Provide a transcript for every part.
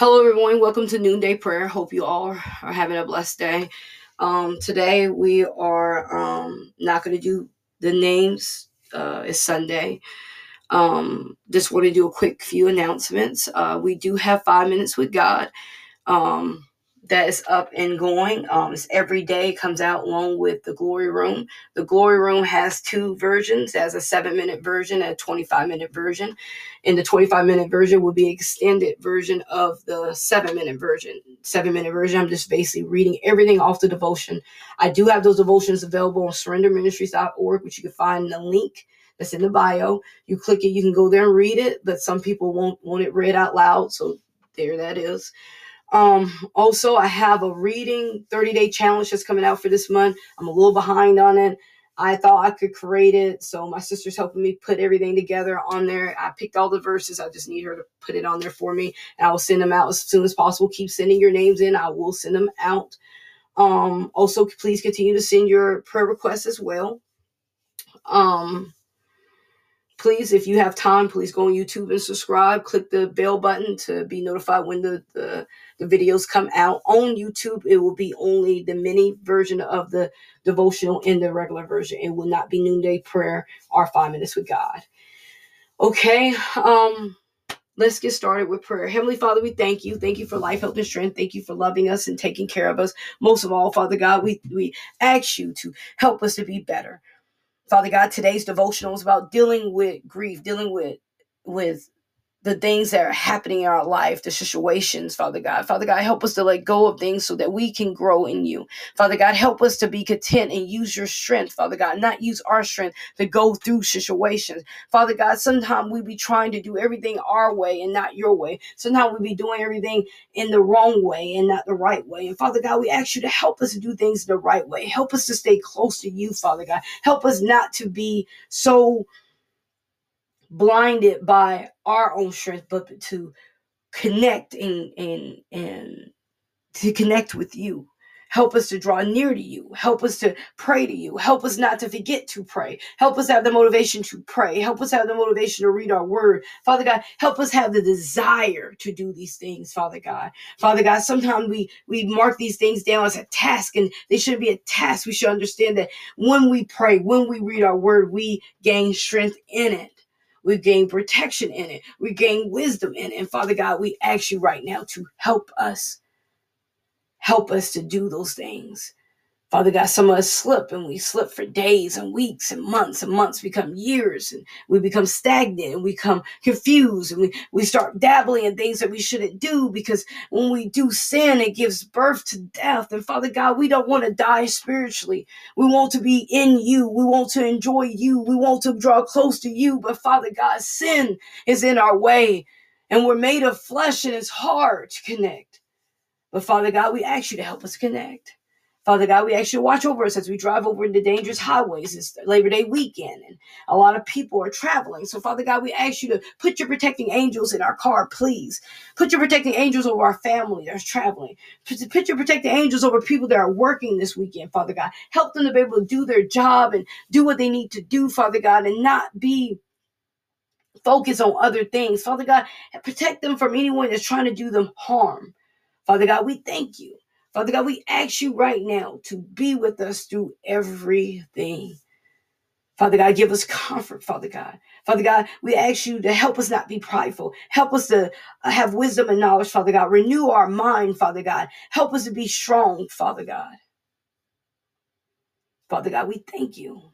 Hello, everyone. Welcome to Noonday Prayer. Hope you all are having a blessed day. Um, today we are um, not going to do the names. Uh, it's Sunday. Um, just want to do a quick few announcements. Uh, we do have five minutes with God. Um, that is up and going. Um, it's every day comes out along with the Glory Room. The Glory Room has two versions. As a seven minute version and a 25 minute version. And the 25 minute version will be extended version of the seven minute version. Seven minute version, I'm just basically reading everything off the devotion. I do have those devotions available on surrenderministries.org, which you can find the link that's in the bio. You click it, you can go there and read it, but some people won't want it read out loud. So there that is. Um, also, I have a reading 30 day challenge that's coming out for this month. I'm a little behind on it. I thought I could create it, so my sister's helping me put everything together on there. I picked all the verses. I just need her to put it on there for me, and I will send them out as soon as possible. Keep sending your names in. I will send them out. Um, also, please continue to send your prayer requests as well. Um, please, if you have time, please go on YouTube and subscribe. Click the bell button to be notified when the, the, the videos come out. On YouTube, it will be only the mini version of the devotional and the regular version. It will not be noonday prayer or five minutes with God. Okay, um, let's get started with prayer. Heavenly Father, we thank you. Thank you for life, health, and strength. Thank you for loving us and taking care of us. Most of all, Father God, we, we ask you to help us to be better. Father God, today's devotional is about dealing with grief, dealing with with the things that are happening in our life, the situations, Father God. Father God, help us to let go of things so that we can grow in you. Father God, help us to be content and use your strength, Father God, not use our strength to go through situations. Father God, sometimes we be trying to do everything our way and not your way. Sometimes we be doing everything in the wrong way and not the right way. And Father God, we ask you to help us to do things the right way. Help us to stay close to you, Father God. Help us not to be so blinded by our own strength, but to connect and and and to connect with you. Help us to draw near to you. Help us to pray to you. Help us not to forget to pray. Help us have the motivation to pray. Help us have the motivation to read our word. Father God, help us have the desire to do these things, Father God. Father God, sometimes we, we mark these things down as a task and they shouldn't be a task. We should understand that when we pray, when we read our word, we gain strength in it. We gain protection in it. We gain wisdom in it. And Father God, we ask you right now to help us. Help us to do those things. Father God, some of us slip and we slip for days and weeks and months and months become years and we become stagnant and we become confused and we, we start dabbling in things that we shouldn't do because when we do sin, it gives birth to death. And Father God, we don't want to die spiritually. We want to be in you. We want to enjoy you. We want to draw close to you. But Father God, sin is in our way and we're made of flesh and it's hard to connect. But Father God, we ask you to help us connect. Father God, we ask you to watch over us as we drive over into dangerous highways. It's Labor Day weekend, and a lot of people are traveling. So, Father God, we ask you to put your protecting angels in our car, please. Put your protecting angels over our family that's traveling. Put your protecting angels over people that are working this weekend, Father God. Help them to be able to do their job and do what they need to do, Father God, and not be focused on other things. Father God, protect them from anyone that's trying to do them harm. Father God, we thank you. Father God, we ask you right now to be with us through everything. Father God, give us comfort, Father God. Father God, we ask you to help us not be prideful. Help us to uh, have wisdom and knowledge, Father God. Renew our mind, Father God. Help us to be strong, Father God. Father God, we thank you.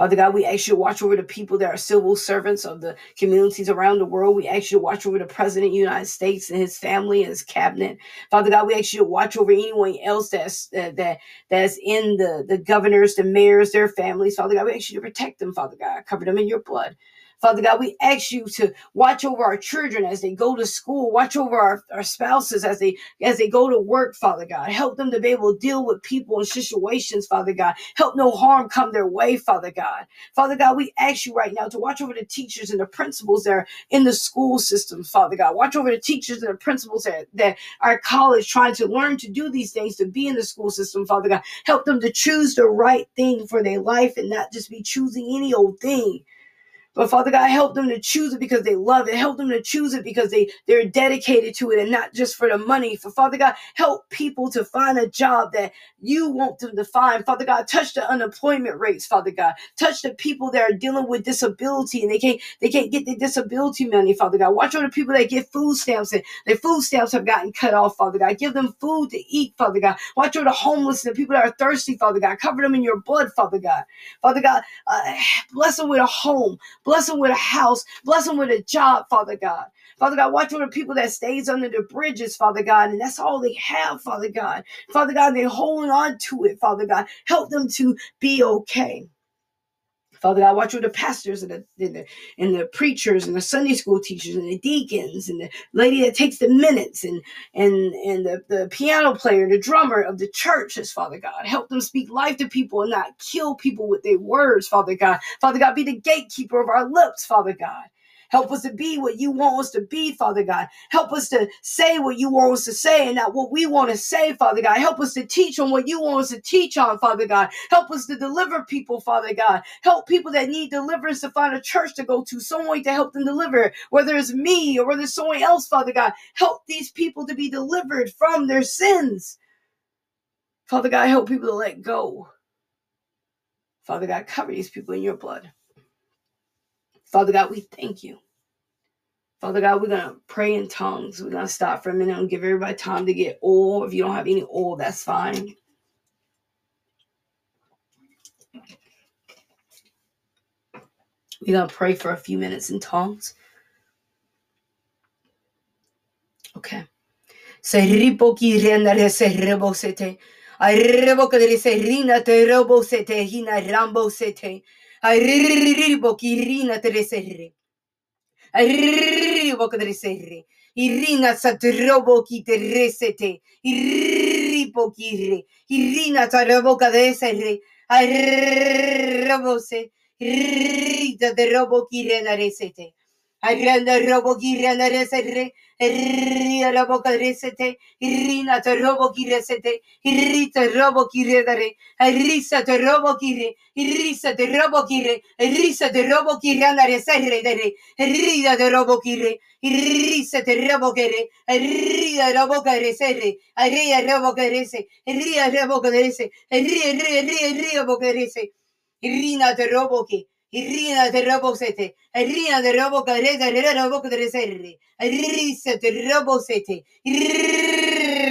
Father God, we ask you to watch over the people that are civil servants of the communities around the world. We ask you to watch over the President of the United States and his family and his cabinet. Father God, we ask you to watch over anyone else that's that that's in the, the governors, the mayors, their families. Father God, we ask you to protect them, Father God. Cover them in your blood. Father God, we ask you to watch over our children as they go to school, watch over our, our spouses as they as they go to work, Father God. Help them to be able to deal with people and situations, Father God. Help no harm come their way, Father God. Father God, we ask you right now to watch over the teachers and the principals that are in the school system, Father God. Watch over the teachers and the principals that, that are at college trying to learn to do these things, to be in the school system, Father God. Help them to choose the right thing for their life and not just be choosing any old thing. But Father God, help them to choose it because they love it. Help them to choose it because they, they're dedicated to it and not just for the money. For Father God, help people to find a job that you want them to find. Father God, touch the unemployment rates, Father God. Touch the people that are dealing with disability and they can't they can't get their disability money, Father God. Watch over the people that get food stamps and their food stamps have gotten cut off, Father God. Give them food to eat, Father God. Watch over the homeless and the people that are thirsty, Father God. Cover them in your blood, Father God. Father God, uh, bless them with a home. Bless them with a house. Bless them with a job, Father God. Father God, watch over the people that stays under the bridges, Father God, and that's all they have, Father God. Father God, they're holding on to it, Father God. Help them to be okay. Father God, watch over the pastors and the, and the, and the preachers and the Sunday school teachers and the deacons and the lady that takes the minutes and and and the, the piano player, and the drummer of the churches, Father God. Help them speak life to people and not kill people with their words, Father God. Father God, be the gatekeeper of our lips, Father God. Help us to be what you want us to be, Father God. Help us to say what you want us to say and not what we want to say, Father God. Help us to teach on what you want us to teach on, Father God. Help us to deliver people, Father God. Help people that need deliverance to find a church to go to, someone to help them deliver, whether it's me or whether it's someone else, Father God. Help these people to be delivered from their sins. Father God, help people to let go. Father God, cover these people in your blood. Father God, we thank you. Father God, we're going to pray in tongues. We're going to stop for a minute and give everybody time to get oil. If you don't have any oil, that's fine. We're going to pray for a few minutes in tongues. Okay. Rese rebo sete. Se rina te rebo sete hina rambo sete. I rebo ki rina te rese Arrivo kadriserre. Irina satrobo ki teresete. Irripo kire. Irina tarobo kadesere. Arrobose. Rita de robo kire naresete. Arranda robo kire naresere. Ria robo kadresete. Irina te robo kiresete. Irrita robo kire dare. Arisa te robo kire. Irisa te robo kire. Irisa te robo kire naresere dare. Rida de robo kire, risa de robo kere, rida robo kere serre, ria robo kere se, ria robo kere se, ria ria ria ria robo kere se, rina de robo ki, rina de robo sete, rina de robo kere de robo kere serre, risa de robo sete,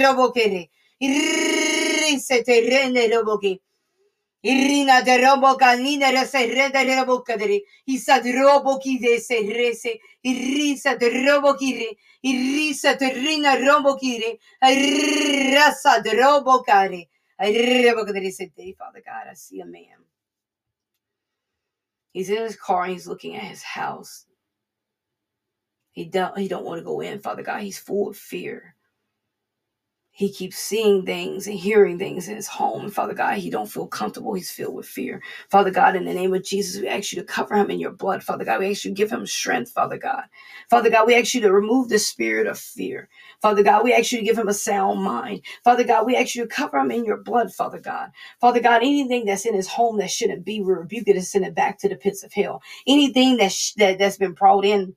robo kere, risa de rene robo ki. Irina de robo canina rese re de robo cadere. Isa de robo ki de se rese. Irisa de robo kire. Irisa de rina robo kire. Irasa de robo care. Robo cadere se te, Father God, I see a man. He's in his car and he's looking at his house. He don't he don't want to go in, Father God. He's full of fear he keeps seeing things and hearing things in his home. And Father God, he don't feel comfortable. He's filled with fear. Father God, in the name of Jesus, we ask you to cover him in your blood. Father God, we ask you to give him strength, Father God. Father God, we ask you to remove the spirit of fear. Father God, we ask you to give him a sound mind. Father God, we ask you to cover him in your blood, Father God. Father God, anything that's in his home that shouldn't be, we rebuke it and send it back to the pits of hell. Anything that, sh- that that's been brought in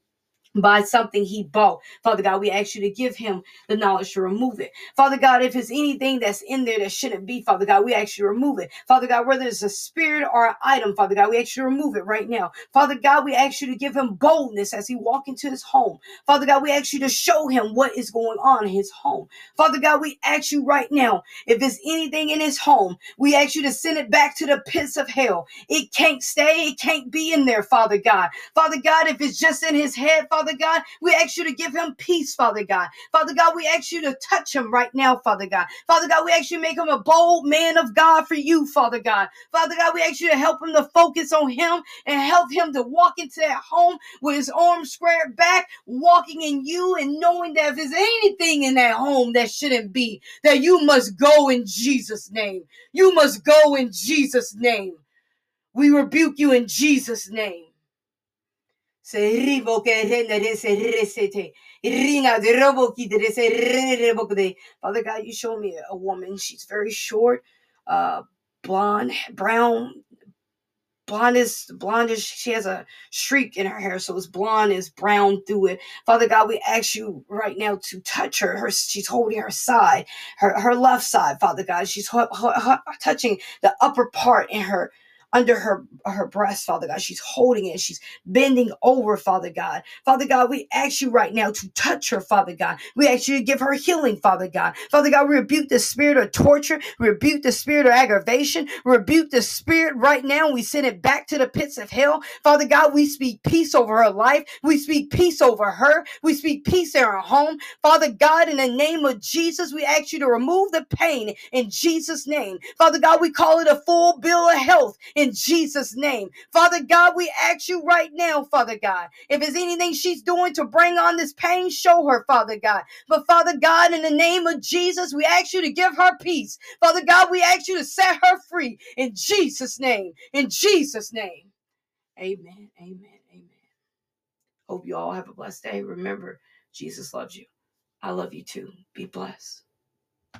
by something he bought. Father God, we ask you to give him the knowledge to remove it. Father God, if it's anything that's in there that shouldn't be, Father God, we ask you to remove it. Father God, whether it's a spirit or an item, Father God, we ask you to remove it right now. Father God, we ask you to give him boldness as he walk into his home. Father God, we ask you to show him what is going on in his home. Father God, we ask you right now, if there's anything in his home, we ask you to send it back to the pits of hell. It can't stay, it can't be in there, Father God. Father God, if it's just in his head, Father Father God. We ask you to give him peace, Father God. Father God, we ask you to touch him right now, Father God. Father God, we ask you to make him a bold man of God for you, Father God. Father God, we ask you to help him to focus on him and help him to walk into that home with his arms squared back, walking in you and knowing that if there's anything in that home that shouldn't be, that you must go in Jesus' name. You must go in Jesus' name. We rebuke you in Jesus' name. Se que rene se resete. Rina de robo ki de se de. Father God, you show me a woman. She's very short, uh, blonde, brown, blondish, blondish. She has a streak in her hair, so it's blonde, it's brown through it. Father God, we ask you right now to touch her. Her she's holding her side, her her left side. Father God, she's touching the upper part in her under her her breast, Father God. She's holding it. She's bending over, Father God. Father God, we ask you right now to touch her, Father God. We ask you to give her healing, Father God. Father God, we rebuke the spirit of torture, we rebuke the spirit of aggravation, we rebuke the spirit right now. We send it back to the pits of hell. Father God, we speak peace over her life. We speak peace over her. We speak peace in her home. Father God, in the name of Jesus, we ask you to remove the pain in Jesus' name. Father God, we call it a full bill of health in Jesus' name. Father God, we ask you right now, Father God, if there's anything she's doing to bring on this pain, show her, Father God. But Father God, in the name of Jesus, we ask you to give her peace. Father God, we ask you to set her free in Jesus' name. In Jesus' name. Amen. Amen. Amen. Hope you all have a blessed day. Remember, Jesus loves you. I love you too. Be blessed.